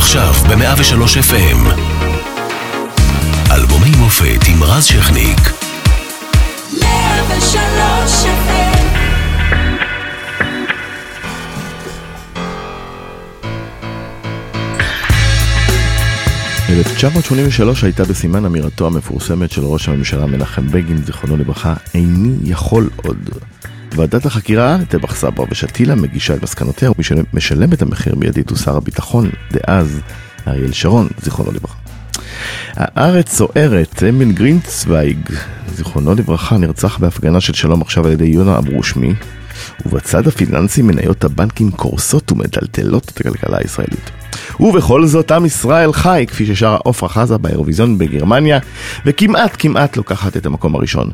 עכשיו ב-103 FM. אלבומי מופת עם רז שכניק. 103 FM 1983 הייתה בסימן אמירתו המפורסמת של ראש הממשלה מנחם בגין, זיכרונו לברכה, איני יכול עוד. ועדת החקירה, טבח סברה ושתילה, מגישה את מסקנותיה ומשלם את המחיר מיידית הוא שר הביטחון דאז, אריאל שרון, זיכרונו לברכה. הארץ סוערת, אמין גרינצוויג, זיכרונו לברכה, נרצח בהפגנה של שלום עכשיו על ידי יונה אברושמי, ובצד הפיננסי מניות הבנקים קורסות ומטלטלות את הכלכלה הישראלית. ובכל זאת עם ישראל חי, כפי ששרה עופרה חזה באירוויזיון בגרמניה, וכמעט כמעט לוקחת את המקום הראשון.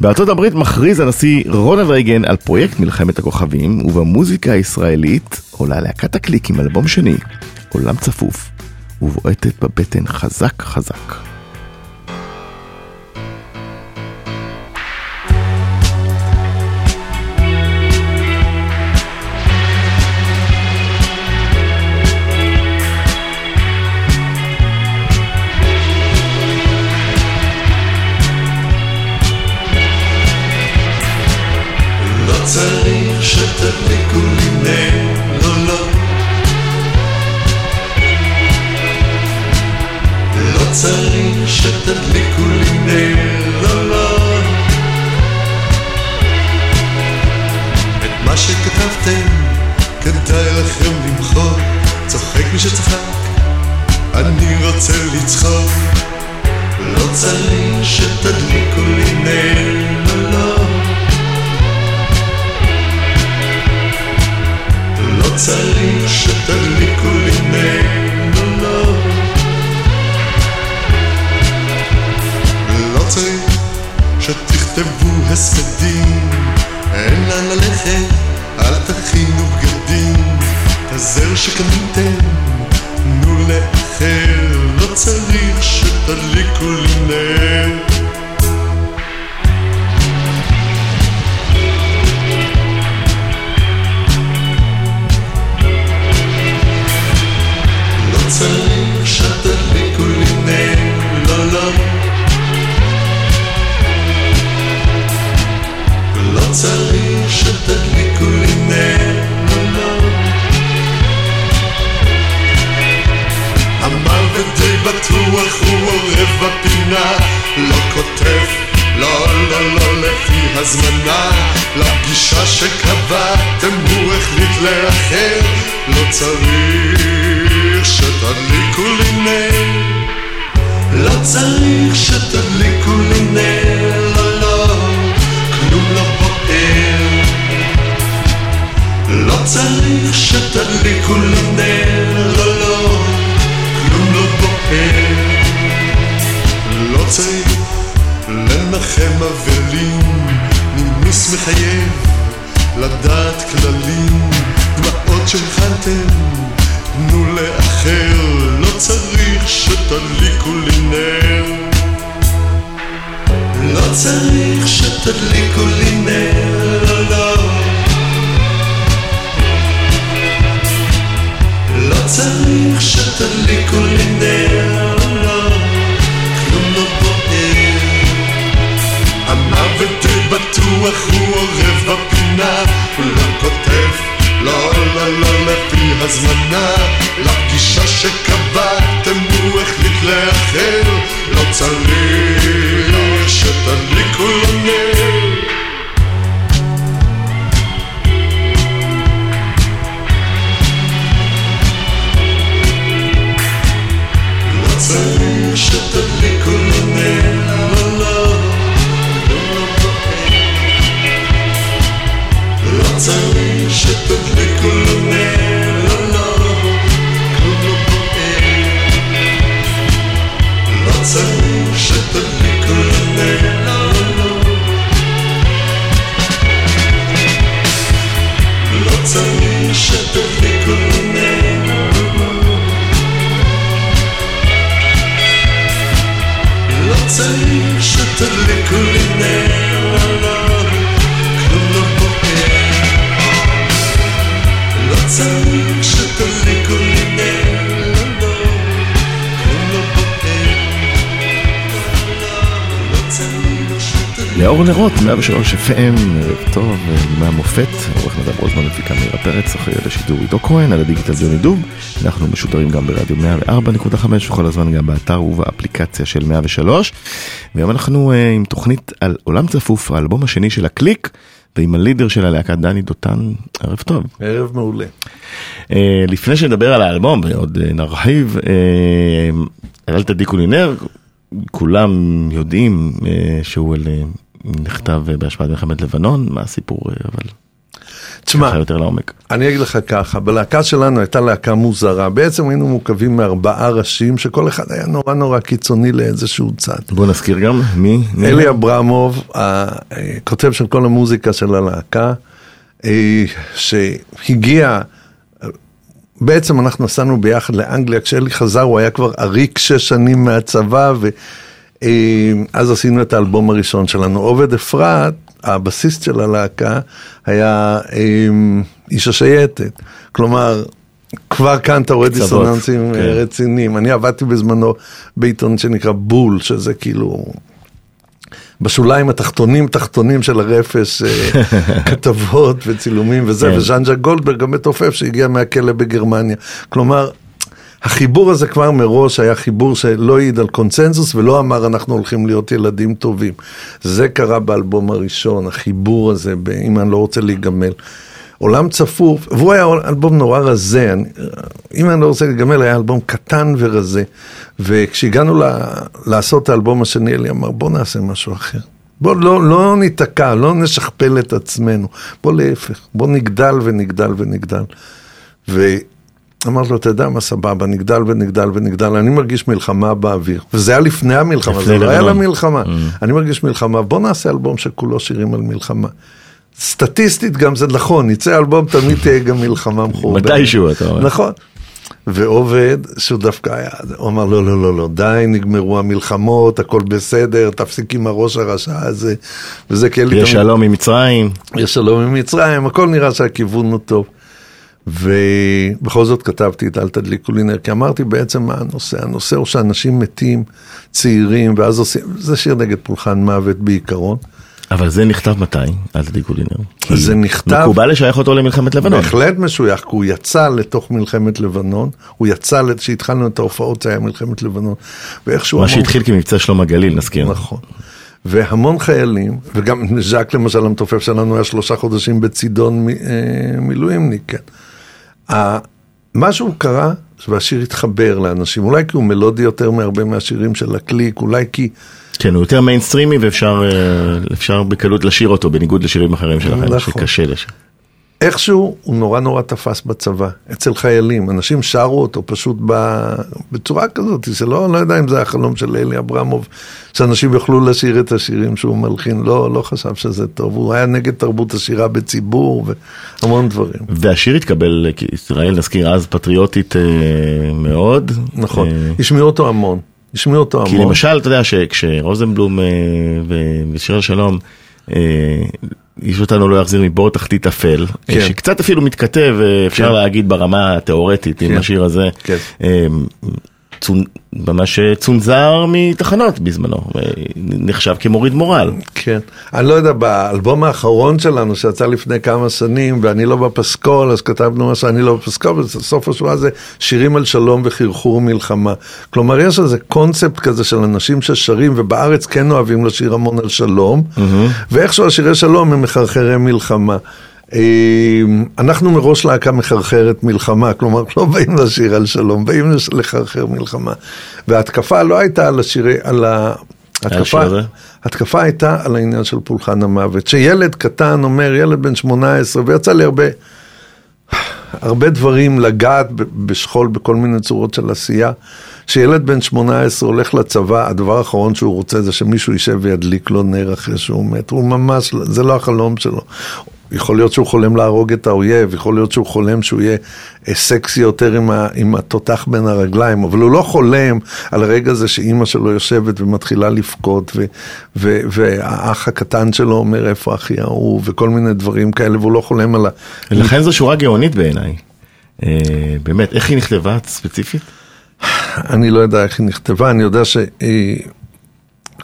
בארצות הברית מכריז הנשיא רונלד רייגן על פרויקט מלחמת הכוכבים, ובמוזיקה הישראלית עולה להקת הקליק עם אלבום שני, עולם צפוף, ובועטת בבטן חזק חזק. צריך שתדליקו לי נרולות. לא צריך שתדליקו לי נרולות. את מה שכתבתם כדאי לכם למחוק. צוחק מי שצחק, אני רוצה לצחוק. לא צריך שתדליקו לי נר בצלים שתדליקו לי נעים, לא. לא צריך שתכתבו הספדים, אין לאן ללכת, אל תכינו בגדים, את הזר שקניתם, תנו לאחר, לא צריך שתדליקו לי נר. איך בפינה, לא כותב, לא, לא, לא, לפי הזמנה, לפגישה שקבעתם הוא החליט לאחר, לא צריך שתדליקו לי נר, לא צריך שתדליקו לי נר, לא, לא, כלום לא בוער, לא צריך שתדליקו לי נר, לא רוצה לנחם אבלים, נימיס מחייב לדעת כללים, דמעות שהכנתם, תנו לאחר, לא צריך שתדליקו לי נר. לא צריך שתדליקו לי נר, לא, לא. לא צריך שתדליקו לי נר. רוח רוח בפינה, כולם לא כותב, לא, לא, לא, לפי הזמנה, לפגישה שקבעתם הוא החליט לאחר, לא צריך שתדליקו לו je te fais connaître. Je te l'ai. אור נרות, 103 FM, ערב טוב, מהמופת, עורך נדב רוזמן, מפיקה מאירה פרץ, אחראי על השידור עידו כהן, על הדיגיטל ג'וני דוב. אנחנו משודרים גם ברדיו 104.5 וכל הזמן גם באתר ובאפליקציה של 103. והיום אנחנו uh, עם תוכנית על עולם צפוף, האלבום השני של הקליק, ועם הלידר של הלהקה דני דותן, ערב טוב. ערב מעולה. Uh, לפני שנדבר על האלבום ועוד uh, נרחיב, אל תדיקו לי נר, כולם יודעים uh, שהוא אל, נכתב בהשפעת מלחמת לבנון, מה הסיפור, אבל... תשמע, יותר לעומק. אני אגיד לך ככה, בלהקה שלנו הייתה להקה מוזרה, בעצם היינו מורכבים מארבעה ראשים, שכל אחד היה נורא נורא קיצוני לאיזשהו צד. בוא נזכיר גם, מי? אלי אברמוב, הכותב של כל המוזיקה של הלהקה, שהגיע, בעצם אנחנו נסענו ביחד לאנגליה, כשאלי חזר הוא היה כבר עריק שש שנים מהצבא, ואז עשינו את האלבום הראשון שלנו. עובד אפרת, הבסיסט של הלהקה היה איש השייטת. כלומר, כבר כאן אתה רואה דיסוננסים כן. רציניים. אני עבדתי בזמנו בעיתון שנקרא בול, שזה כאילו... בשוליים התחתונים תחתונים של הרפש, כתבות וצילומים וזה, כן. וז'אנג'ה גולדברג גם מתופף שהגיע מהכלא בגרמניה. כלומר, החיבור הזה כבר מראש היה חיבור שלא העיד על קונצנזוס ולא אמר אנחנו הולכים להיות ילדים טובים. זה קרה באלבום הראשון, החיבור הזה, אם אני לא רוצה להיגמל. עולם צפוף, והוא היה אלבום נורא רזה, אני, אם אני לא רוצה להיגמל, היה אלבום קטן ורזה. וכשהגענו לה, לעשות את האלבום השני, אלי אמר בוא נעשה משהו אחר. בוא לא, לא ניתקע, לא נשכפל את עצמנו, בוא להפך, בוא נגדל ונגדל ונגדל. ו... אמרתי לו, אתה יודע מה, סבבה, נגדל ונגדל ונגדל, אני מרגיש מלחמה באוויר. וזה היה לפני המלחמה, זה לא היה למלחמה. Mm. אני מרגיש מלחמה, בוא נעשה אלבום שכולו שירים על מלחמה. סטטיסטית גם זה נכון, יצא אלבום, תמיד תהיה גם מלחמה מחורבנת. מתישהו, אתה אומר. נכון. ועובד, שהוא דווקא היה, הוא אמר, לא, לא, לא, לא, די, נגמרו המלחמות, הכל בסדר, תפסיק עם הראש הרשע הזה, וזה כאלה... יש שלום עם מצרים. יש שלום עם מצרים, הכל נראה שהכיוון הוא טוב. ובכל זאת כתבתי את אל תדליקו לי נר, כי אמרתי בעצם מה הנושא, הנושא הוא שאנשים מתים, צעירים, ואז עושים, זה שיר נגד פולחן מוות בעיקרון. אבל זה נכתב מתי? אל תדליקו לי נר. זה נכתב... מקובל לשייך אותו למלחמת לבנון. בהחלט משוייך, כי הוא יצא לתוך מלחמת לבנון, הוא יצא, כשהתחלנו את ההופעות זה היה מלחמת לבנון, ואיכשהו... מה שהתחיל כמבצע שלום הגליל, נזכיר. נכון. והמון חיילים, וגם ז'אק למשל המתופף שלנו היה שלושה חודשים בצידון מילואימניק, כן. משהו קרה, והשיר התחבר לאנשים, אולי כי הוא מלודי יותר מהרבה מהשירים של הקליק, אולי כי... כן, הוא יותר מיינסטרימי ואפשר בקלות לשיר אותו, בניגוד לשירים אחרים שלכם, נכון. שקשה לשיר. איכשהו הוא נורא נורא תפס בצבא, אצל חיילים, אנשים שרו אותו פשוט בצורה כזאת, זה לא, לא יודע אם זה החלום של אלי אברמוב, שאנשים יוכלו לשיר את השירים שהוא מלחין, לא, לא חשב שזה טוב, הוא היה נגד תרבות השירה בציבור והמון דברים. והשיר התקבל, ישראל נזכיר אז פטריוטית אה, מאוד. נכון, אה... השמיעו אותו המון. השמיעו אותו המון. כי למשל, אתה יודע שכשרוזנבלום אה, ושיר השלום, אה, איש אותנו לא יחזיר מבור תחתית אפל, כן. שקצת אפילו מתכתב, אה, אפשר כן. להגיד ברמה התיאורטית כן. עם השיר הזה. כן. צונ... ממש צונזר מתחנות בזמנו, נחשב כמוריד מורל. כן, אני לא יודע, באלבום האחרון שלנו שיצא לפני כמה שנים, ואני לא בפסקול, אז כתבנו משהו, אני לא בפסקול, בסוף השבועה זה שירים על שלום וחרחור מלחמה. כלומר, יש איזה קונספט כזה של אנשים ששרים, ובארץ כן אוהבים לשיר המון על שלום, mm-hmm. ואיכשהו השירי שלום הם מחרחרי מלחמה. אמ, אנחנו מראש להקה מחרחרת מלחמה, כלומר לא באים לשיר על שלום, באים לחרחר מלחמה. וההתקפה לא הייתה על השירי, על ה... התקפה, התקפה הייתה על העניין של פולחן המוות. שילד קטן אומר, ילד בן 18, ויצא לי הרבה, הרבה דברים לגעת בשכול בכל מיני צורות של עשייה. שילד בן 18 הולך לצבא, הדבר האחרון שהוא רוצה זה שמישהו יישב וידליק לו נר אחרי שהוא מת. הוא ממש, זה לא החלום שלו. יכול להיות שהוא חולם להרוג את האויב, יכול להיות שהוא חולם שהוא יהיה אה, סקסי יותר עם, ה, עם התותח בין הרגליים, אבל הוא לא חולם על הרגע הזה שאימא שלו יושבת ומתחילה לבכות, ו, ו, והאח הקטן שלו אומר איפה אחי ההוא, וכל מיני דברים כאלה, והוא לא חולם על ה... לכן זו שורה גאונית בעיניי. אה, באמת, איך היא נכתבה ספציפית? אני לא יודע איך היא נכתבה, אני יודע שהיא...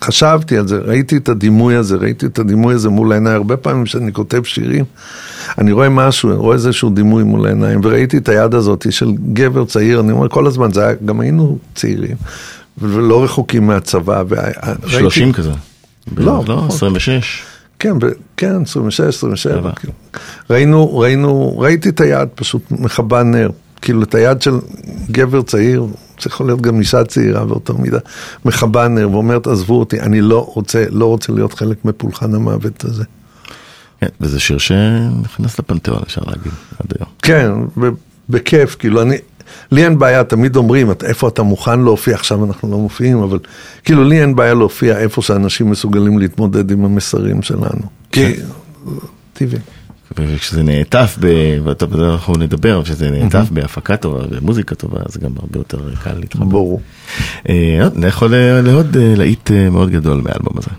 חשבתי על זה, ראיתי את הדימוי הזה, ראיתי את הדימוי הזה מול העיניים, הרבה פעמים כשאני כותב שירים, אני רואה משהו, אני רואה איזשהו דימוי מול העיניים, וראיתי את היד הזאת של גבר צעיר, אני אומר כל הזמן, זה היה, גם היינו צעירים, ולא רחוקים מהצבא. וה- 30 ראיתי- כזה. לא, לא, פחות. 26. כן, ב- כן, 26, 27. שבע. כאילו. ראינו, ראינו, ראיתי את היד פשוט מכבה נר. כאילו את היד של גבר צעיר, זה יכול להיות גם אישה צעירה באותה מידה, מכבה נר ואומרת, עזבו אותי, אני לא רוצה, לא רוצה להיות חלק מפולחן המוות הזה. כן, וזה שיר שנכנס לפנתיאון, אפשר להגיד, עד היום. כן, ב- בכיף, כאילו אני, לי אין בעיה, תמיד אומרים, "את- איפה אתה מוכן להופיע, עכשיו אנחנו לא מופיעים, אבל כאילו לי אין בעיה להופיע איפה שאנשים מסוגלים להתמודד עם המסרים שלנו. כי, טבעי. וכשזה נעטף, ב... וטוב, אנחנו נדבר, כשזה נעטף בהפקה טובה ומוזיקה טובה, זה גם הרבה יותר קל להתחבר. ברור. אה, עוד, נלך ל- לעוד אה, להיט אה, מאוד גדול מהאלבום הזה.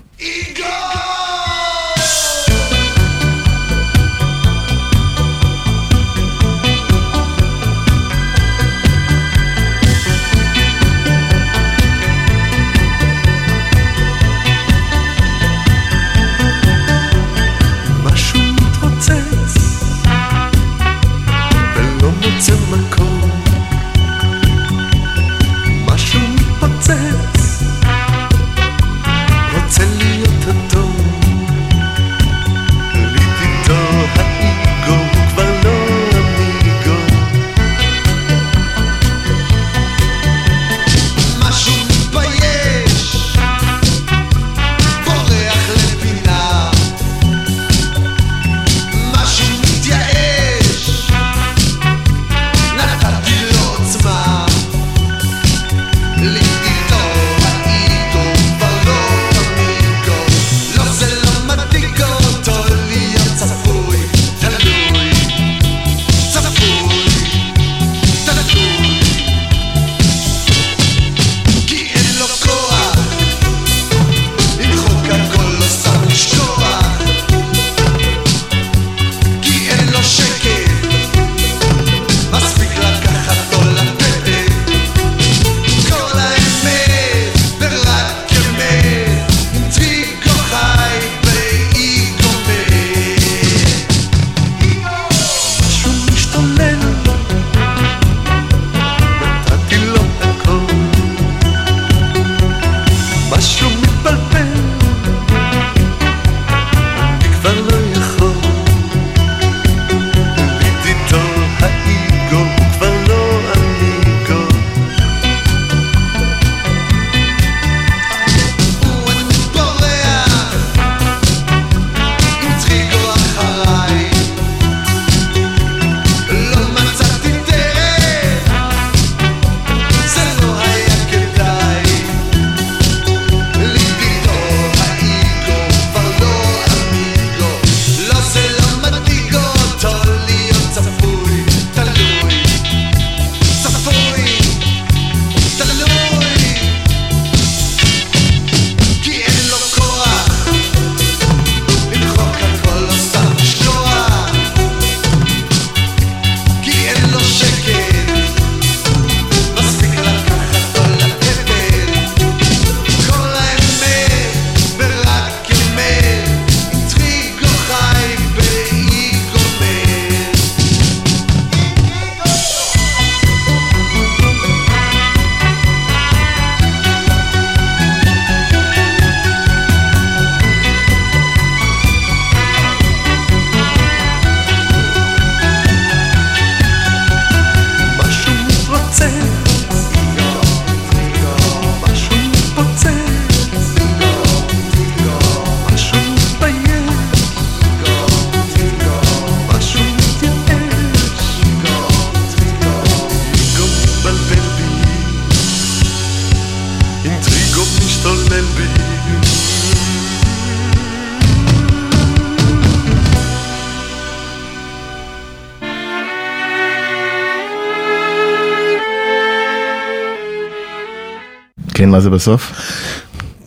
מה זה בסוף?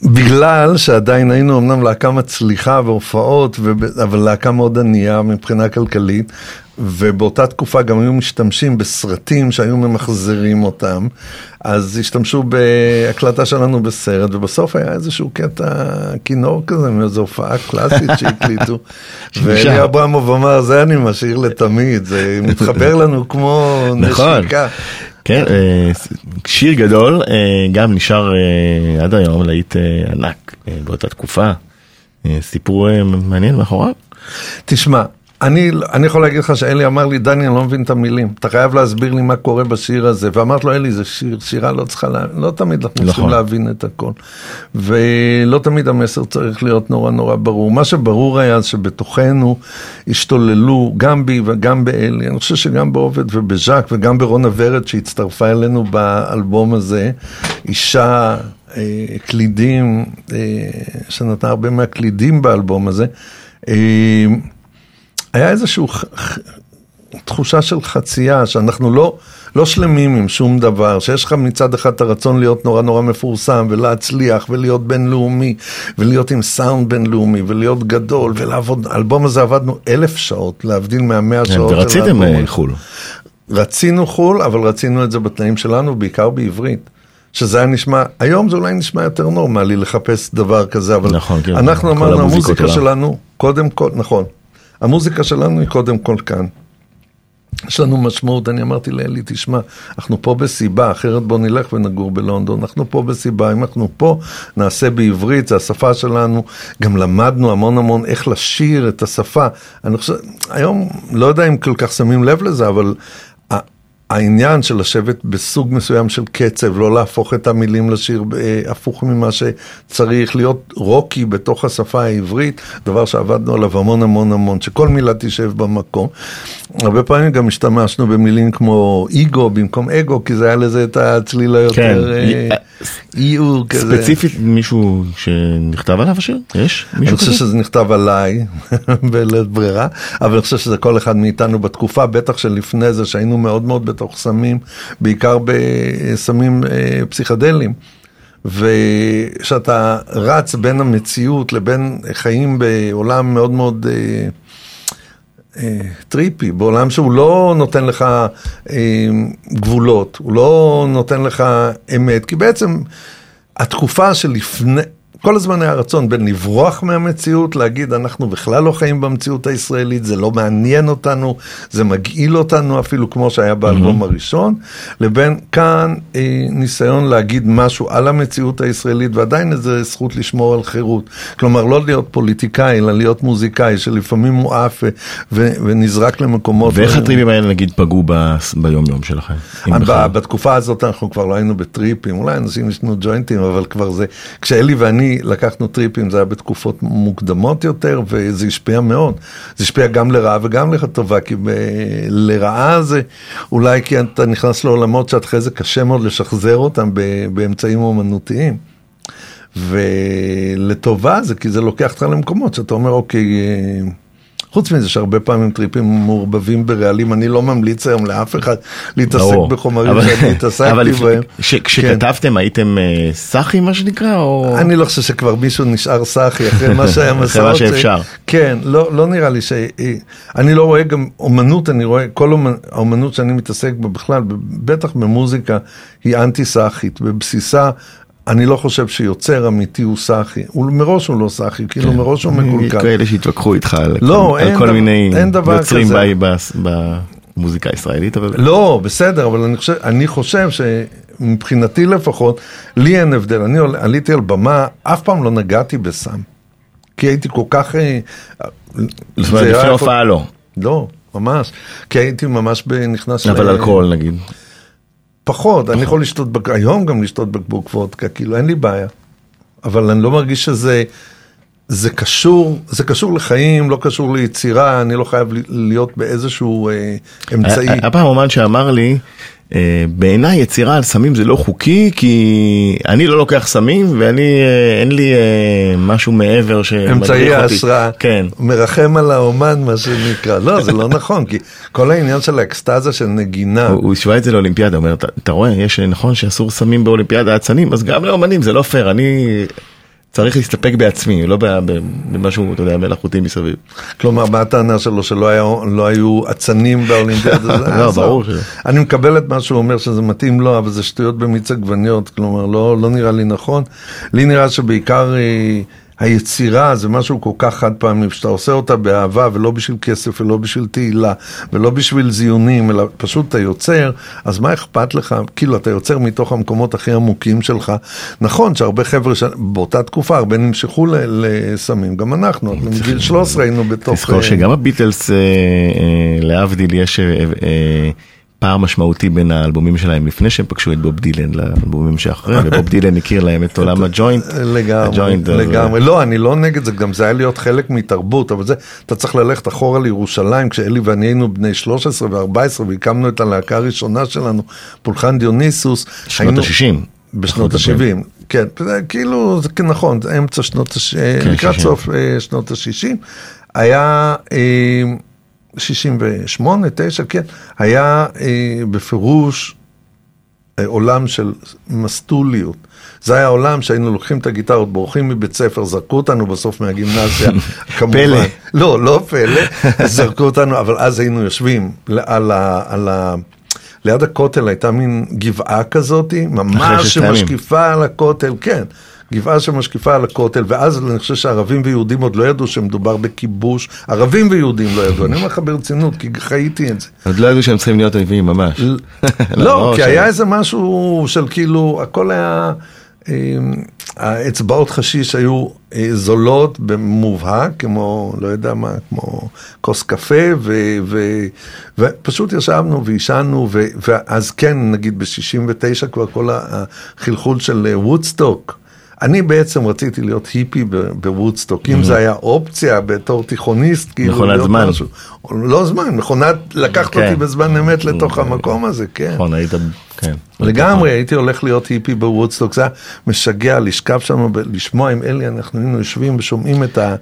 בגלל שעדיין היינו אמנם להקה מצליחה והופעות, וב- אבל להקה מאוד ענייה מבחינה כלכלית, ובאותה תקופה גם היו משתמשים בסרטים שהיו ממחזרים אותם, אז השתמשו בהקלטה שלנו בסרט, ובסוף היה איזשהו קטע כינור כזה, מאיזו הופעה קלאסית שהקליטו. ואלי אברמוב אמר, זה אני משאיר לתמיד, זה מתחבר לנו כמו נכון. נשיקה. כן, אה, שיר גדול, אה, גם נשאר אה, עד היום להיט ענק באותה תקופה. סיפור מעניין מאחוריו. תשמע, אני, אני יכול להגיד לך שאלי אמר לי, דני, אני לא מבין את המילים, אתה חייב להסביר לי מה קורה בשיר הזה. ואמרתי לו, אלי, זה שיר, שירה לא צריכה, לה, לא תמיד אנחנו צריכים נכון. להבין את הכל. ולא תמיד המסר צריך להיות נורא נורא ברור. מה שברור היה שבתוכנו השתוללו, גם בי וגם באלי, אני חושב שגם בעובד ובז'אק וגם ברונה ורד שהצטרפה אלינו באלבום הזה, אישה... אה, קלידים, אה, שנתנה הרבה מהקלידים באלבום הזה. אה, היה איזושהי תחושה של חצייה, שאנחנו לא, לא שלמים עם שום דבר, שיש לך מצד אחד את הרצון להיות נורא נורא מפורסם, ולהצליח, ולהיות בינלאומי, ולהיות עם סאונד בינלאומי, ולהיות גדול, ולעבוד, האלבום הזה עבדנו אלף שעות, להבדיל מהמאה כן, שעות ורציתם. אה, חו"ל. רצינו חו"ל, אבל רצינו את זה בתנאים שלנו, בעיקר בעברית. שזה היה נשמע, היום זה אולי נשמע יותר נורמלי לחפש דבר כזה, אבל נכון, כן, אנחנו כל אמרנו, המוזיקה. שלנו, קודם כל, נכון, המוזיקה שלנו היא קודם כל כאן. יש לנו משמעות, אני אמרתי לאלי, תשמע, אנחנו פה בסיבה, אחרת בוא נלך ונגור בלונדון, אנחנו פה בסיבה, אם אנחנו פה, נעשה בעברית, זה השפה שלנו, גם למדנו המון המון איך לשיר את השפה. אני חושב, היום, לא יודע אם כל כך שמים לב לזה, אבל העניין של לשבת בסוג מסוים של קצב, לא להפוך את המילים לשיר אה, הפוך ממה שצריך, להיות רוקי בתוך השפה העברית, דבר שעבדנו עליו המון המון המון, שכל מילה תשב במקום. הרבה פעמים גם השתמשנו במילים כמו איגו במקום אגו, כי זה היה לזה את הצליל היותר כן. אה, איור כזה. ספציפית מישהו שנכתב עליו השיר? יש? אני מישהו חושב כזה? שזה נכתב עליי, בלית ברירה, אבל אני חושב שזה כל אחד מאיתנו בתקופה, בטח שלפני זה, שהיינו מאוד מאוד בתוך סמים, בעיקר בסמים אה, פסיכדליים. ושאתה רץ בין המציאות לבין חיים בעולם מאוד מאוד אה, אה, טריפי, בעולם שהוא לא נותן לך אה, גבולות, הוא לא נותן לך אמת, כי בעצם התקופה שלפני, כל הזמן היה רצון בין לברוח מהמציאות, להגיד אנחנו בכלל לא חיים במציאות הישראלית, זה לא מעניין אותנו, זה מגעיל אותנו אפילו כמו שהיה באלבום הראשון, לבין כאן אה, ניסיון להגיד משהו על המציאות הישראלית ועדיין איזו זכות לשמור על חירות. כלומר לא להיות פוליטיקאי, אלא להיות מוזיקאי שלפעמים הוא עף ונזרק למקומות. ואיך הטריפים האלה נגיד פגעו ב- ביום יום שלכם? בתקופה הזאת אנחנו כבר לא היינו בטריפים, אולי אנשים ישנו ג'וינטים, אבל כבר זה, כשאלי ואני לקחנו טריפים זה היה בתקופות מוקדמות יותר, וזה השפיע מאוד. זה השפיע גם לרעה וגם לטובה, כי ב- לרעה זה אולי כי אתה נכנס לעולמות שאחרי זה קשה מאוד לשחזר אותם ב- באמצעים אומנותיים. ולטובה זה כי זה לוקח אותך למקומות שאתה אומר, אוקיי, אה, חוץ מזה שהרבה פעמים טריפים מעורבבים ברעלים, אני לא ממליץ היום לאף אחד להתעסק ברור. בחומרים אבל- שאני התעסקתי אבל בהם. כש- כשכתבתם הייתם אה, סאחי מה שנקרא? או... אני לא חושב שכבר מישהו נשאר סאחי אחרי מה שהיה אחרי מסעות. מה ש- שאפשר. כן, לא, לא נראה לי ש... אני לא רואה גם אומנות, אני רואה, כל אומנ- האומנות שאני מתעסק בה בכלל, בטח במוזיקה, היא אנטי סאחית. בבסיסה, אני לא חושב שיוצר אמיתי הוא סאחי. מראש הוא לא סאחי, כאילו מראש הוא מקולקל. כאלה שהתווכחו איתך על לא, על כל דבר- מיני יוצרים במוזיקה הישראלית, אבל לא, בסדר, אבל אני חושב, אני חושב שמבחינתי לפחות, לי אין הבדל. אני עול- עליתי על במה, אף פעם לא נגעתי בסם. כי הייתי כל כך... אה, זאת אומרת, לפני הופעה לא, לא, ממש. כי הייתי ממש נכנס... אבל ל- אלכוהול נגיד. פחות, אני יכול לשתות, היום גם לשתות בקבוק וודקה, כאילו אין לי בעיה. אבל אני לא מרגיש שזה... זה קשור, זה קשור לחיים, לא קשור ליצירה, אני לא חייב להיות באיזשהו אה, אמצעי. היה פעם אומן שאמר לי, אה, בעיניי יצירה על סמים זה לא חוקי, כי אני לא לוקח סמים ואני, אה, אין לי אה, משהו מעבר שמדריך אותי. אמצעי ההשראה, כן. מרחם על האומן מה שנקרא, לא זה לא נכון, כי כל העניין של האקסטזה של נגינה, הוא השווה את זה לאולימפיאדה, הוא אומר, "אתה- אתה רואה, יש נכון שאסור סמים באולימפיאדה אצנים, אז גם לאומנים זה לא פייר, אני צריך להסתפק בעצמי, לא במשהו, אתה יודע, מלאכותי מסביב. כלומר, מה הטענה שלו, שלא היה, לא היו אצנים באולימפיאדה? לא. ברור שלא. אני מקבל את מה שהוא אומר שזה מתאים לו, אבל זה שטויות במיץ עגבניות, כלומר, לא, לא נראה לי נכון. לי נראה שבעיקר אה, היצירה זה משהו כל כך חד פעמי, שאתה עושה אותה באהבה ולא בשביל כסף ולא בשביל תהילה ולא בשביל זיונים, אלא פשוט אתה יוצר, אז מה אכפת לך? כאילו, אתה יוצר מתוך המקומות הכי עמוקים שלך. נכון שהרבה חבר'ה, ש... באותה תקופה, הרבה נמשכו לסמים, גם אנחנו, מגיל 13 היינו בתוך... תזכור אה, שגם הביטלס, אה, אה, להבדיל, יש פער משמעותי בין האלבומים שלהם לפני שהם פגשו את בוב דילן לאלבומים שאחרי, ובוב דילן הכיר להם את עולם הג'וינט. לגמרי, לגמרי. לא, אני לא נגד זה, גם זה היה להיות חלק מתרבות, אבל זה, אתה צריך ללכת אחורה לירושלים, כשאלי ואני היינו בני 13 ו-14 והקמנו את הלהקה הראשונה שלנו, פולחן דיוניסוס. שנות היינו- ה-60. בשנות ה-70, כן, כאילו, זה כן נכון, אמצע שנות ה-60, כן, לקראת 60. סוף אה, שנות ה-60, היה אה, 68, 9, כן, היה אה, בפירוש אה, עולם של מסטוליות. זה היה עולם שהיינו לוקחים את הגיטרות, בורחים מבית ספר, זרקו אותנו בסוף מהגימנסיה, כמובן. פלא. לא, לא פלא, זרקו אותנו, אבל אז היינו יושבים על ה... על ה ליד הכותל הייתה מין גבעה כזאת, ממש. שמשקיפה על הכותל, כן. גבעה שמשקיפה על הכותל, ואז אני חושב שערבים ויהודים עוד לא ידעו שמדובר בכיבוש. ערבים ויהודים לא ידעו, אני אומר לך ברצינות, כי חייתי את זה. עוד לא ידעו שהם צריכים להיות אויבים ממש. לא, כי ש- היה איזה משהו של כאילו, הכל היה, אה, האצבעות חשיש היו אה, זולות במובהק, כמו, לא יודע מה, כמו כוס קפה, ו, ו, ופשוט ישבנו ועישנו, ואז כן, נגיד ב-69 כבר כל החלחול של אה, וודסטוק. אני בעצם רציתי להיות היפי בוודסטוק, אם זה היה אופציה בתור תיכוניסט, כאילו מכונת זמן. משהו. לא זמן, מכונת, לקחת כן. אותי בזמן אמת לתוך המקום הזה, כן. נכון, היית, כן. לגמרי, הייתי הולך להיות היפי בוודסטוק, זה היה משגע לשכב שם, לשמוע עם אלי, אנחנו היינו יושבים ושומעים את ה...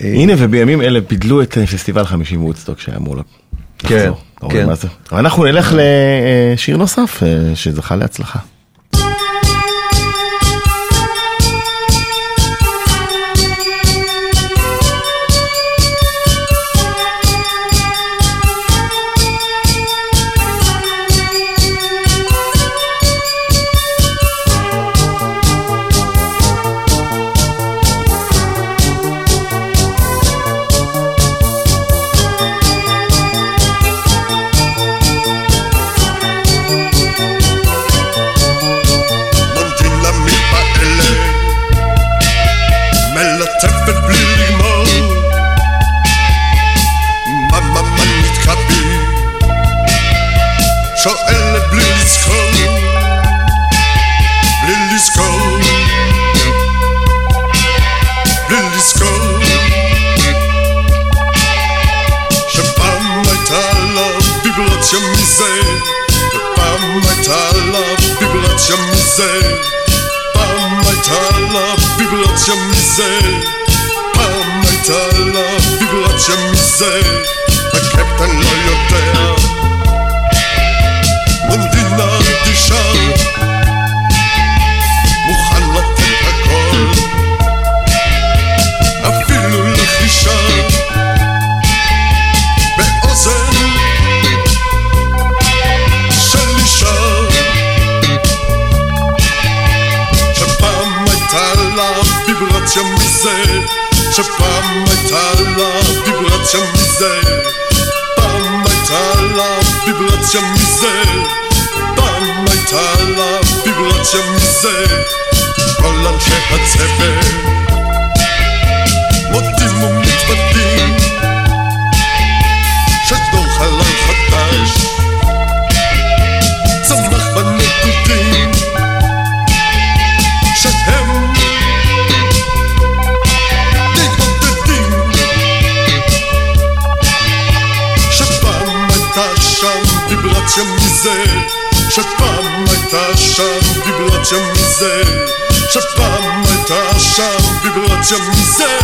אה, הנה ובימים אלה ביטלו את אה, פסטיבל 50 וודסטוק שהיה אמור כן, לחזור. כן. אבל אנחנו נלך לשיר נוסף אה, שזכה להצלחה. מזה כל אנשי הצוות. מודים ומתוודים שדור חלל חדש צמח בנדודים שהם די בודדים שפעם הייתה שם ויברציה מזה שפעם הייתה שם ויברציה מזה שפעם הייתה שם ויברציה מזה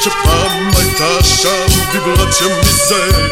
שפעם הייתה שם ויברציה מזה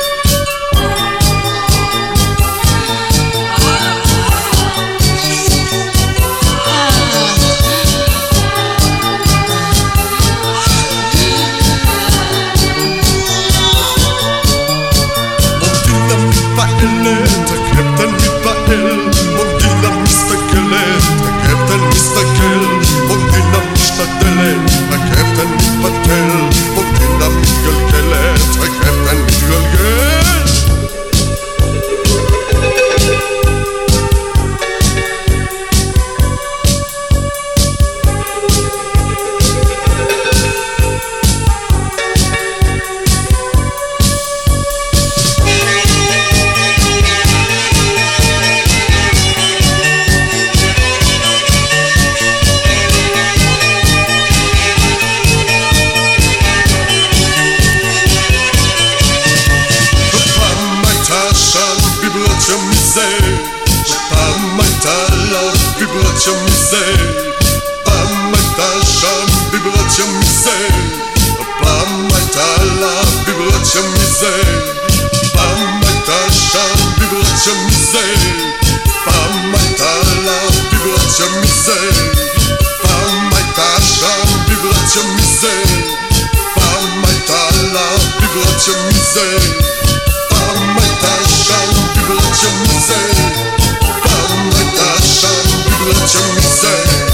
ויברציה מזה פעם הייתה שם ויברציה מזה פעם הייתה לה ויברציה מזה פעם הייתה שם ויברציה מזה פעם הייתה לה ויברציה מזה פעם הייתה שם ויברציה מזה פעם הייתה לה שם ויברציה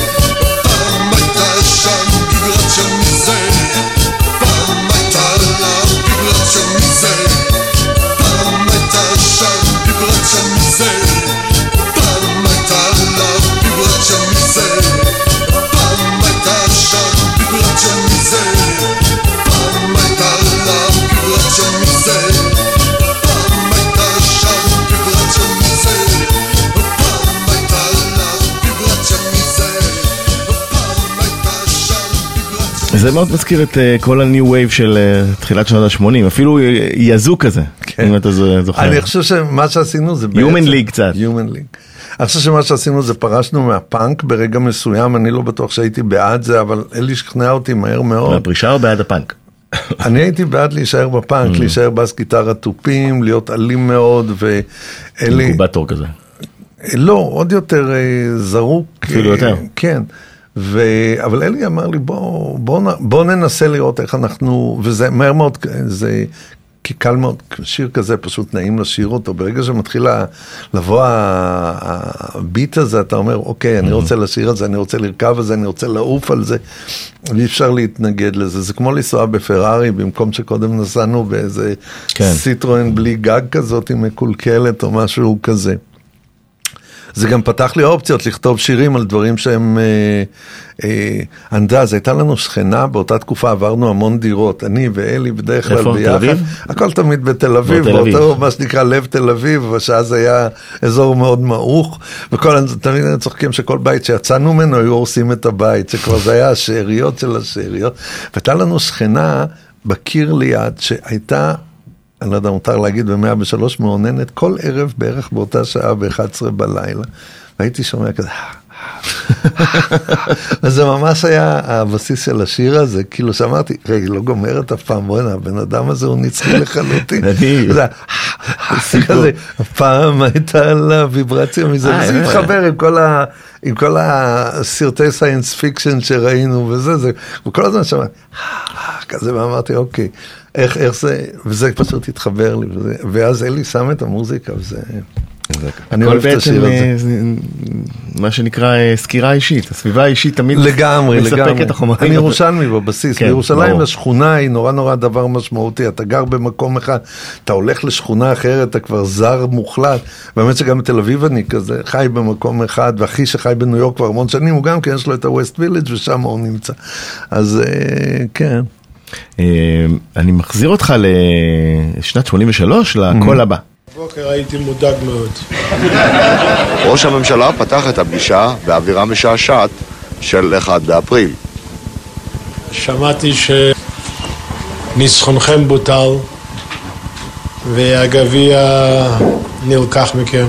זה מאוד מזכיר את אה, כל ה-new wave של אה, תחילת שנות ה-80, אפילו אה, יזו כזה, כן. אם אתה זוכר. אני חושב שמה שעשינו זה Human League קצת. Human League. אני חושב שמה שעשינו זה פרשנו מהפאנק ברגע מסוים, אני לא בטוח שהייתי בעד זה, אבל אלי שכנע אותי מהר מאוד. מהפרישה או בעד הפאנק? אני הייתי בעד להישאר בפאנק, להישאר בס גיטרה תופים, להיות אלים מאוד, ואלי... אינקובטור כזה. לא, עוד יותר זרוק. אפילו יותר. כן. ו... אבל אלי אמר לי, בוא, בוא, בוא ננסה לראות איך אנחנו, וזה מהר מאוד, זה כי קל מאוד, שיר כזה פשוט נעים לשיר אותו, ברגע שמתחיל לבוא ה beat הזה, אתה אומר, אוקיי, אני רוצה לשיר על זה, אני רוצה לרכב על זה, אני רוצה לעוף על זה, ואי אפשר להתנגד לזה. זה כמו לנסוע בפרארי, במקום שקודם נסענו באיזה כן. סיטרואן בלי גג כזאת, עם מקולקלת או משהו כזה. זה גם פתח לי אופציות לכתוב שירים על דברים שהם... אה, אה, אנדז, הייתה לנו שכנה, באותה תקופה עברנו המון דירות, אני ואלי בדרך כלל איפה? תל ביחד. אביב? הכל תמיד בתל אביב. באותו מה שנקרא לב תל אביב, שאז היה אזור מאוד מעוך, וכל תמיד היינו צוחקים שכל בית שיצאנו ממנו היו הורסים את הבית, שכבר זה היה השאריות של השאריות. והייתה לנו שכנה בקיר ליד שהייתה אני לא יודע, מותר להגיד ב-103 מאוננת, כל ערב בערך באותה שעה ב-11 בלילה. והייתי שומע כזה... וזה ממש היה הבסיס של השיר הזה, כאילו שאמרתי, רגע, היא לא גומרת אף פעם, בוא'נה, הבן אדם הזה הוא נצחי לחלוטין. זה כזה, הפעם הייתה לה ויברציה מזה, אה, וזה אה. התחבר עם כל ה... עם כל הסרטי science fiction שראינו וזה, זה, וכל הזמן שמעתי, כזה, ואמרתי, אוקיי, איך, איך זה, וזה פשוט התחבר לי, וזה, ואז אלי שם את המוזיקה, וזה, אני אוהב את השיר הזה. זה, מה שנקרא אה, סקירה אישית, הסביבה האישית תמיד לגמרי, מספקת לגמרי. את החומרים. אני ירושלמי בבסיס, כן, בירושלים. השכונה היא נורא נורא דבר משמעותי, אתה גר במקום אחד, אתה הולך לשכונה אחרת, אתה כבר זר מוחלט, באמת שגם בתל אביב אני כזה, חי במקום אחד, ואחי שחי בניו יורק כבר המון שנים, הוא גם כן, יש לו את ה-West Village ושם הוא נמצא. אז אה, כן. אה, אני מחזיר אותך לשנת 83, לקול הבא. בבוקר הייתי מודאג מאוד. ראש הממשלה פתח את הפגישה באווירה משעשעת של 1 באפריל. שמעתי שניצחונכם בוטל והגביע נלקח מכם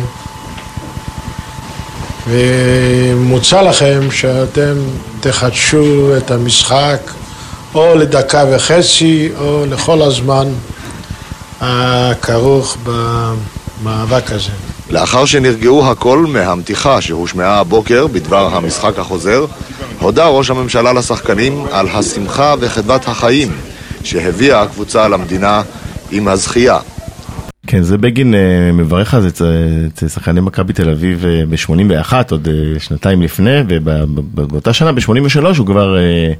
ומוצע לכם שאתם תחדשו את המשחק או לדקה וחצי או לכל הזמן הכרוך במאבק הזה. לאחר שנרגעו הכל מהמתיחה שהושמעה הבוקר בדבר המשחק החוזר, הודה ראש הממשלה לשחקנים על השמחה וחדוות החיים שהביאה הקבוצה למדינה עם הזכייה. כן, זה בגין אה, מברך על זה אצל- שחקני מכבי תל אביב ב-81, עוד אה, שנתיים לפני, ובאותה שנה, ב-83, הוא כבר, אה,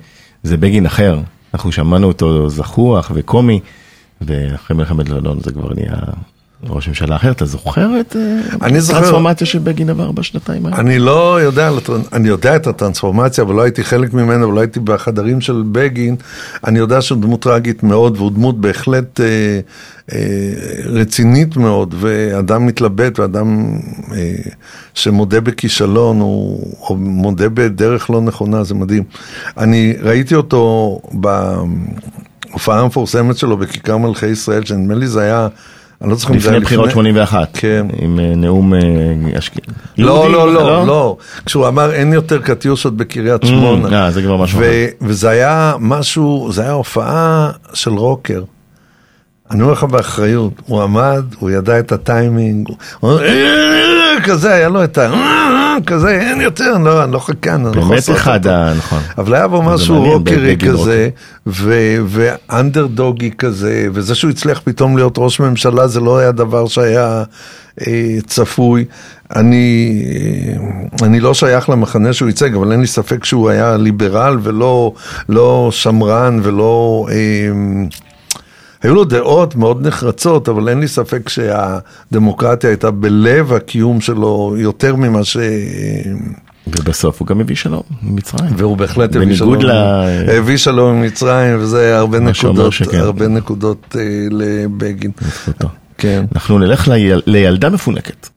זה בגין אחר. אנחנו שמענו אותו זחוח וקומי, ואחרי מלחמת לבנון זה כבר נהיה ראש ממשלה אחר. אתה זוכר את אה. הטרנספורמציה שבגין עבר בשנתיים האלה? אני לא יודע, אני יודע את הטרנספורמציה, אבל לא הייתי חלק ממנה, ולא הייתי בחדרים של בגין. אני יודע שהוא דמות טרגית מאוד, והוא דמות בהחלט אה, אה, רצינית מאוד, ואדם מתלבט, ואדם אה, שמודה בכישלון, הוא או מודה בדרך לא נכונה, זה מדהים. אני ראיתי אותו בהופעה המפורסמת שלו בכיכר מלכי ישראל, שנדמה לי זה היה... אני לא זוכר אם זה היה לפני בחירות 81. כן. עם אה, נאום אה, אשכ... לא, יהודי, לא, לא, לא. כשהוא אמר אין יותר קטיושות בקריית שמונה. אה, זה כבר משהו ו- וזה היה משהו, זה היה הופעה של רוקר. אני אומר לך באחריות, הוא עמד, הוא ידע את הטיימינג, הוא אמר, "אה", כזה, היה לו את ה... "אה", כזה, אין יותר, לא, אני לא חכה, אני לא יכול באמת אחד, נכון. אבל היה בו משהו רוקרי כזה, ואנדרדוגי כזה, וזה שהוא הצליח פתאום להיות ראש ממשלה, זה לא היה דבר שהיה אה, צפוי. אני, אה, אני לא שייך למחנה שהוא ייצג, אבל אין לי ספק שהוא היה ליברל ולא לא שמרן ולא... אה, היו לו דעות מאוד נחרצות, אבל אין לי ספק שהדמוקרטיה הייתה בלב הקיום שלו יותר ממה ש... ובסוף הוא גם הביא שלום עם מצרים. והוא בהחלט הביא שלום, בניגוד ל... הביא שלום עם מצרים, וזה הרבה נקודות, שכן. הרבה נקודות אה, לבגין. כן. אנחנו נלך ליל... לילדה מפונקת.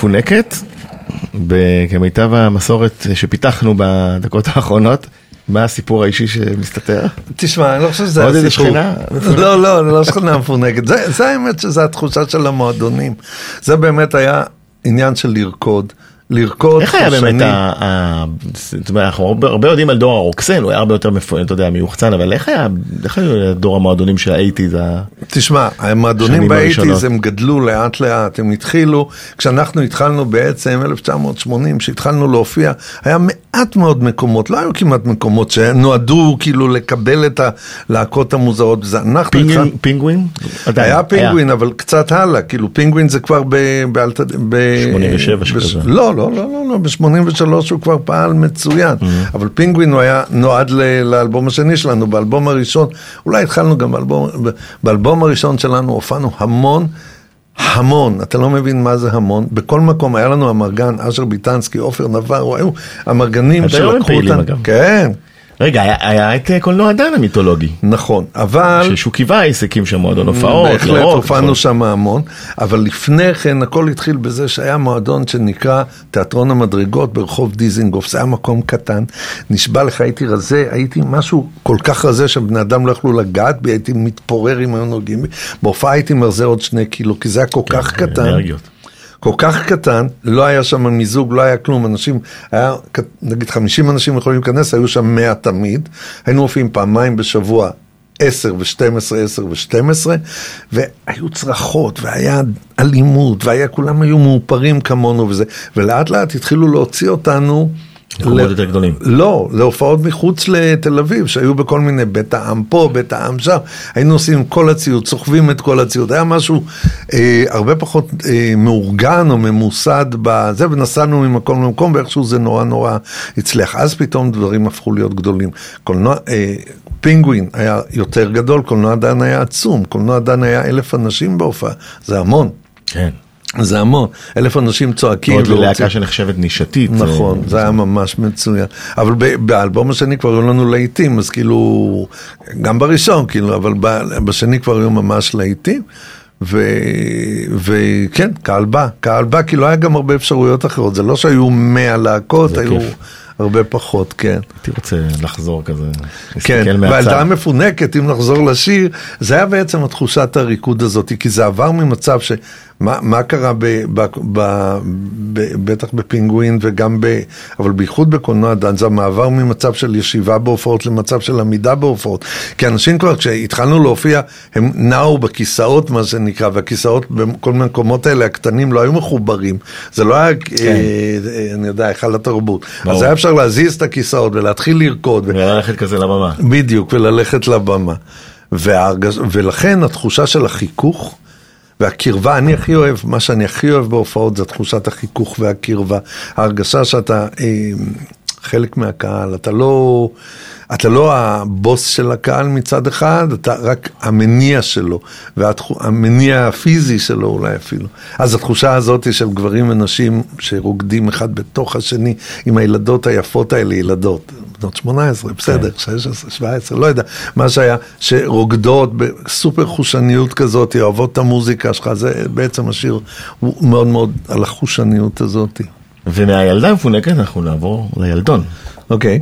מפונקת, ב- כמיטב המסורת שפיתחנו בדקות האחרונות, מה הסיפור האישי שמסתתר? תשמע, אני לא חושב שזה עוד איזה הסיפור. שכנה מפונקת? לא, לא, לא שכנה מפונקת. זה, זה האמת שזו התחושה של המועדונים. זה באמת היה עניין של לרקוד. לרקוד איך היה באמת. ה- ה- זאת אומרת, אנחנו הרבה- הרבה יודעים על דור הרוקסן, הוא היה הרבה יותר מפואר, אתה יודע, מיוחצן, אבל איך היה, איך היה דור המועדונים של האייטיז? תשמע, המועדונים באייטיז. הם גדלו לאט לאט, הם התחילו, כשאנחנו התחלנו בעצם, 1980, כשהתחלנו להופיע, היה מעט מאוד מקומות, לא היו כמעט מקומות שנועדו כאילו לקבל את הלהקות המוזרות, וזה אנחנו. פינגווין? עדיין, היה פינגווין, אבל קצת הלאה, כאילו פינגווין זה כבר ב... ב... ב 87 שכזה. בש- לא, לא, לא, לא, לא, ב-83 הוא כבר פעל מצוין, Mm-hmm. אבל פינגווין הוא היה נועד ל- לאלבום השני שלנו, באלבום הראשון, אולי התחלנו גם באלבום, באלבום הראשון שלנו הופענו המון. המון, אתה לא מבין מה זה המון, בכל מקום היה לנו אמרגן, אשר ביטנסקי, עופר נבר, היו אמרגנים עד היום הם שלקחו פעילים, אותם, אגב. כן, רגע, היה- היה את אה, קולנוע דן המיתולוגי, נכון, אבל... ששוקי וייס הקים שם מועדון הופעות, בהחלט לרוק, הופענו נכון. שם המון, אבל לפני כן הכל התחיל בזה שהיה מועדון שנקרא תיאטרון המדרגות ברחוב דיזינגוף, זה היה מקום קטן, נשבע לך הייתי רזה, הייתי משהו כל כך רזה שבני אדם לא יכלו לגעת בי, הייתי מתפורר אם היו נוגעים בי, בהופעה הייתי מרזה עוד שני קילו, כי זה היה כל כך קטן. אנרגיות. כל כך קטן, לא היה שם מיזוג, לא היה כלום, אנשים, היה נגיד 50 אנשים יכולים להיכנס, היו שם 100 תמיד, היינו מופיעים פעמיים בשבוע. 10 ו-12, 10 ו-12, והיו צרחות, והיה אלימות, והיה, כולם היו מאופרים כמונו וזה, ולאט לאט התחילו להוציא אותנו. מקומות יותר גדולים. לא, להופעות מחוץ לתל אביב, שהיו בכל מיני, בית העם פה, בית העם שם, היינו עושים כל הציוד, סוחבים את כל הציוד, היה משהו אה, הרבה פחות אה, מאורגן או ממוסד בזה, ונסענו ממקום למקום, ואיכשהו זה נורא נורא הצליח. אז פתאום דברים הפכו להיות גדולים. קולנוע, אה, פינגווין היה יותר גדול, קולנוע דן היה עצום, קולנוע דן היה אלף אנשים בהופעה, זה המון. כן. זה המון, אלף אנשים צועקים. עוד ללהקה שנחשבת נישתית. נכון, זה- היה ממש מצוין. אבל באלבום השני כבר היו לנו להיטים, אז כאילו, גם בראשון, כאילו, אבל בשני כבר היו ממש להיטים. וכן, קהל בא, קהל בא, כי לא היה גם הרבה אפשרויות אחרות, זה לא שהיו 100 להקות, היו כיף. הרבה פחות, כן. הייתי רוצה לחזור כזה, כן, והילדה מהצד. המפונקת, אם נחזור לשיר, זה היה בעצם התחושת הריקוד הזאת, כי זה עבר ממצב ש... מה, מה קרה ב, ב, ב, ב, בטח בפינגווין וגם ב... אבל בייחוד בקולנוע דן, זה המעבר ממצב של ישיבה בהופעות למצב של עמידה בהופעות. כי אנשים כבר, כשהתחלנו להופיע, הם נעו בכיסאות, מה שנקרא, והכיסאות בכל מיני מקומות האלה, הקטנים, לא היו מחוברים. זה לא היה, כן. אה, אה, אני יודע, היכל התרבות. אז היה אפשר להזיז את הכיסאות ולהתחיל לרקוד. וללכת כזה לבמה. בדיוק, וללכת לבמה. וההרגש... ולכן התחושה של החיכוך והקרבה, אני הכי אוהב, מה שאני הכי אוהב בהופעות זה תחושת החיכוך והקרבה. ההרגשה שאתה אה, חלק מהקהל, אתה לא, אתה לא הבוס של הקהל מצד אחד, אתה רק המניע שלו, והמניע הפיזי שלו אולי אפילו. אז התחושה הזאת של גברים ונשים שרוקדים אחד בתוך השני עם הילדות היפות האלה, ילדות, בנות 18, בסדר, 16, 17, לא יודע, מה שהיה, שרוקדות בסופר חושניות כזאת, אוהבות את המוזיקה שלך, זה בעצם השיר הוא מאוד מאוד על החושניות הזאת. ומהילדה המפונקת אנחנו נעבור לילדון. אוקיי. היי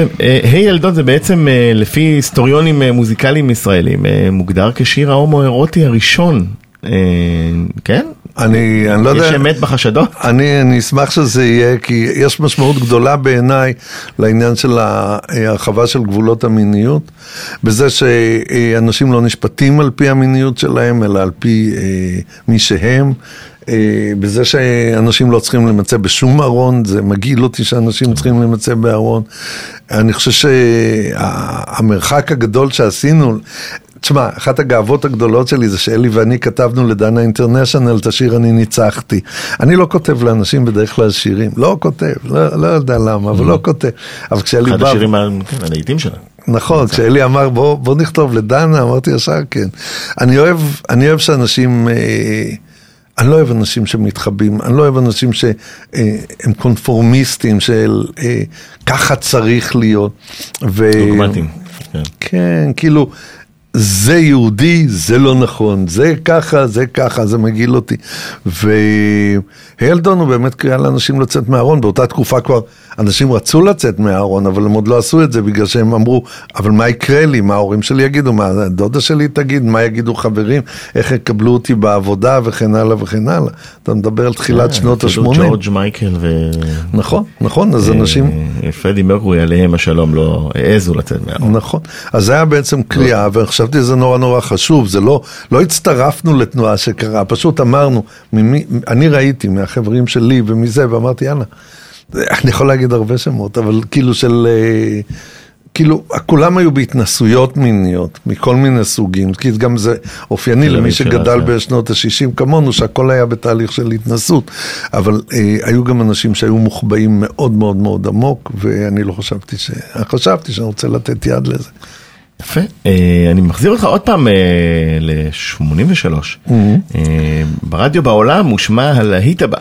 בעצם, אה, היי ילדות זה בעצם אה, לפי היסטוריונים אה, מוזיקליים ישראלים מוגדר כשיר ההומואירוטי הראשון, כן? אני, אני לא יודע... יש אמת בחשדות? אני, אני אשמח שזה יהיה, כי יש משמעות גדולה בעיניי לעניין של ההרחבה של גבולות המיניות, בזה שאנשים לא נשפטים על פי המיניות שלהם, אלא על פי מי שהם. אה, בזה שאנשים לא צריכים להימצא בשום ארון, זה מגעיל אותי שאנשים צריכים להימצא בארון. אני חושב שהמרחק הגדול שעשינו, תשמע, אחת הגאוות הגדולות שלי זה שאלי ואני כתבנו לדנה אינטרנשיונל את השיר אני ניצחתי. אני לא כותב לאנשים בדרך כלל שירים, לא כותב, לא, לא יודע למה, אבל לא כותב. אבל כשאלי אחד בא... השירים ה- כן, הלהיטים שלנו. נכון, כשאלי אמר בוא, בוא נכתוב לדנה, אמרתי ישר כן. אני אוהב, אני אוהב שאנשים, אה, אני לא אוהב אנשים שמתחבאים, אני לא אוהב אנשים שהם קונפורמיסטים של אה, ככה צריך להיות. ו... דוגמטים. כן. כן, כאילו, זה יהודי, זה לא נכון, זה ככה, זה ככה, זה מגעיל אותי. והילדון הוא באמת קריאה לאנשים לצאת מהארון, באותה תקופה כבר אנשים רצו לצאת מהארון, אבל הם עוד לא עשו את זה בגלל שהם אמרו, אבל מה יקרה לי, מה ההורים שלי יגידו, מה הדודה שלי תגיד, מה יגידו חברים, איך יקבלו אותי בעבודה וכן הלאה וכן הלאה. אתה מדבר על תחילת שנות אפילו ה-80. ג'ורג' מייקל ו... נכון, נכון, אז אנשים... אה, פרדי מרקורי עליהם השלום לא העזו לצאת מהארון. נכון, אז זה היה בעצם קריאה, וחשבתי שזה נורא נורא חשוב, זה לא, לא הצטרפנו לתנועה שקרה, פשוט אמרנו, ממי, אני ראיתי מהחברים שלי ומזה, ואמרתי, יאללה, אני יכול להגיד הרבה שמות, אבל כאילו של, אה, כאילו, כולם היו בהתנסויות מיניות, מכל מיני סוגים, כי גם זה אופייני למי שגדל כן. בשנות ה-60 כמונו, שהכל היה בתהליך של התנסות, אבל אה, היו גם אנשים שהיו מוחבאים מאוד מאוד מאוד עמוק, ואני לא חשבתי ש... חשבתי שאני רוצה לתת יד לזה. יפה. אה, אני מחזיר אותך עוד פעם ל-83. Mm-hmm. ברדיו בעולם מושמע הלהיט הבא.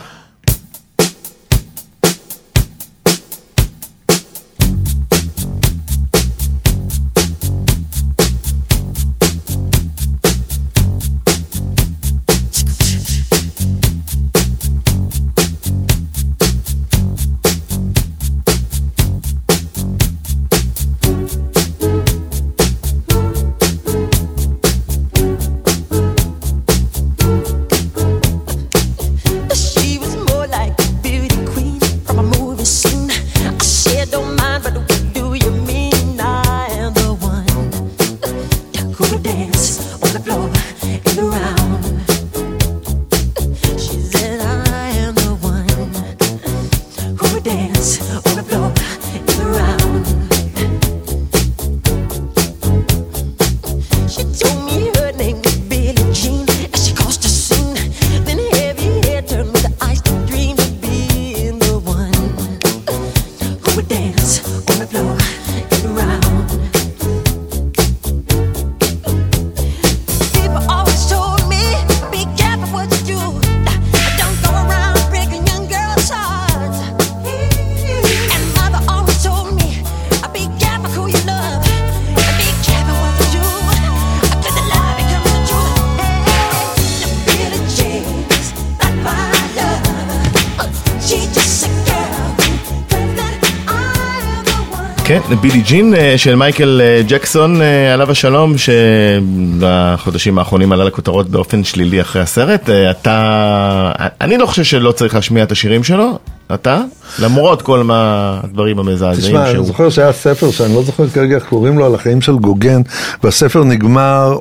בילי ג'ין אה, של מייקל אה, ג'קסון, אה, עליו השלום, שבחודשים האחרונים עלה לכותרות באופן שלילי אחרי הסרט. אתה, אני לא חושב שלא צריך להשמיע את השירים שלו, אתה? למרות כל מה הדברים המזעזעים תשמע, אני שהוא... זוכר שהיה ספר שאני לא זוכר כרגע איך קוראים לו, על החיים של גוגן, והספר נגמר,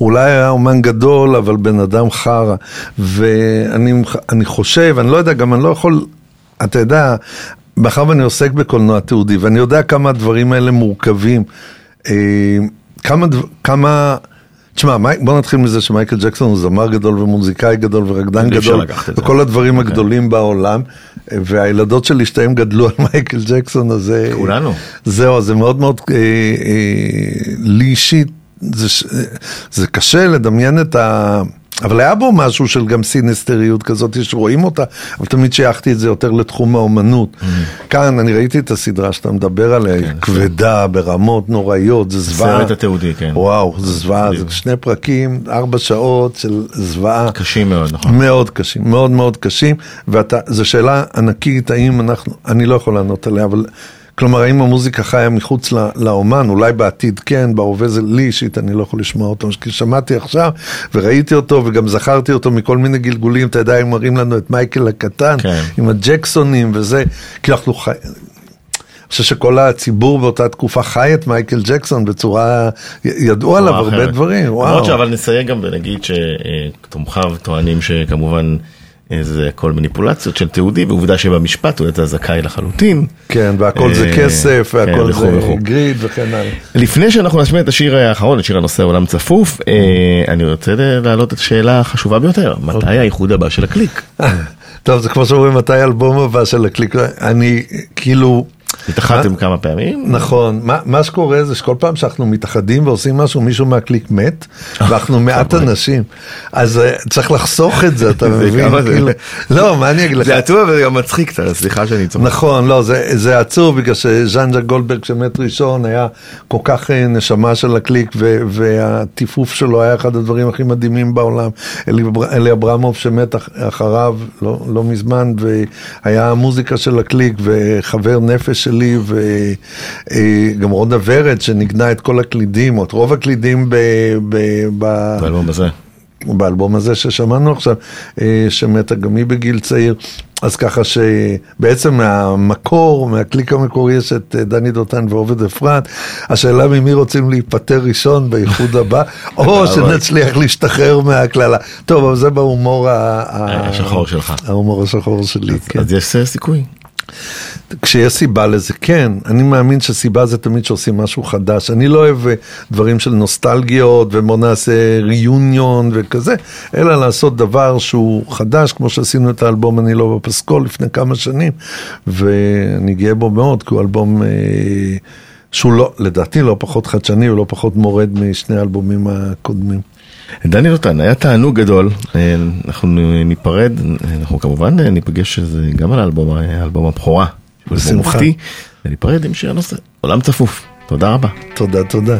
אולי היה אומן גדול, אבל בן אדם חרא. ואני אני חושב, אני לא יודע, גם אני לא יכול, אתה יודע, מאחר ואני עוסק בקולנוע תיעודי, ואני יודע כמה הדברים האלה מורכבים, אה, כמה, כמה... תשמע, מי- בוא נתחיל מזה שמייקל ג'קסון הוא זמר גדול ומוזיקאי גדול ורקדן אפשר גדול. וכל הדברים הגדולים בעולם, והילדות שלי שתיהן גדלו על מייקל ג'קסון, אז זה... כולנו. זהו, זה מאוד מאוד, אה, אה, לי אישית, זה, ש- זה קשה לדמיין את ה... אבל היה בו משהו של גם סינסטריות כזאת שרואים אותה, אבל תמיד שייכתי את זה יותר לתחום האומנות. כאן אני ראיתי את הסדרה שאתה מדבר עליה, היא כבדה ברמות נוראיות, זה זוועה. הסרט התיעודי, כן. וואו, זה זוועה, זה. שני פרקים, ארבע שעות של זוועה. קשים מאוד, נכון. מאוד קשים, מאוד מאוד קשים, וזו שאלה ענקית, האם אנחנו, אני לא יכול לענות עליה, אבל כלומר, האם המוזיקה חיה מחוץ ל- לאומן, אולי בעתיד כן, בהווה זה לי אישית, אני לא יכול לשמוע אותו, כי שמעתי עכשיו וראיתי אותו וגם זכרתי אותו מכל מיני גלגולים, אתה יודע, הם מראים לנו את מייקל הקטן, כן. עם הג'קסונים וזה, כי אנחנו חי... אני חושב שכל הציבור באותה תקופה חי את מייקל ג'קסון בצורה, ידעו עליו הרבה. דברים, וואו. למרות שאבל נסייג גם ונגיד שתומכיו טוענים שכמובן זה הכל מניפולציות של תיעודי, ועובדה שבמשפט הוא הייתה זכאי לחלוטין. כן, והכל זה אה, כסף, כן, והכל זה. גריד וכן הלאה. לפני שאנחנו נשמיע את השיר האחרון, את שיר הנושא עולם צפוף, אה, אני רוצה להעלות את השאלה החשובה ביותר, אוקיי. מתי האיחוד הבא של הקליק? טוב, זה כמו שאומרים, מתי האלבום הבא של הקליק? אני כאילו... התאחדתם כמה פעמים? נכון, מה, מה שקורה זה שכל פעם שאנחנו מתאחדים ועושים משהו, מישהו מהקליק מת, ואנחנו מעט אנשים. אז אה, צריך לחסוך את זה, אתה מבין? כאילו, לא, מה אני אגיד לך? זה עצוב וגם מצחיק קצת, סליחה שאני צוחק. נכון, לא, זה, זה עצוב בגלל שז'אנג'ה גולדברג שמת ראשון היה כל כך אה, נשמה של הקליק ו, והטיפוף שלו היה אחד הדברים הכי מדהימים בעולם. אלי, אבר- אלי אברמוב שמת אח, אחריו לא, לא מזמן והיה המוזיקה של הקליק וחבר נפש שלי וגם רונה ורד שניגנה את כל הקלידים או את רוב הקלידים ב, ב, ב, באלבום הזה. באלבום הזה ששמענו עכשיו, אה, שמתה גם היא בגיל צעיר. אז ככה שבעצם מהמקור, מהקליק המקורי יש את אה, דני דותן ועובד אפרת. השאלה ממי רוצים להיפטר ראשון באיחוד הבא, או שנצליח להשתחרר מהקללה. טוב, אבל זה בהומור ה- השחור שלך. ההומור השחור שלי, כן. אז יש אה, סיכוי. כשיש סיבה לזה, כן. אני מאמין שסיבה זה תמיד שעושים משהו חדש. אני לא אוהב אה, דברים של נוסטלגיות, ובוא נעשה ריוניון וכזה, אלא לעשות דבר שהוא חדש, כמו שעשינו את האלבום אני לא בפסקול לפני כמה שנים, ואני גאה בו מאוד, כי הוא אלבום אה, שהוא לא, לדעתי לא פחות חדשני ולא פחות מורד משני האלבומים הקודמים. דני דותן, היה תענוג גדול, אה, אנחנו ניפרד, אנחנו כמובן אה, ניפגש גם על האלבום, האלבום הבכורה, בשמחה. וניפרד עם שיר הנושא, עולם צפוף, תודה רבה. תודה, תודה.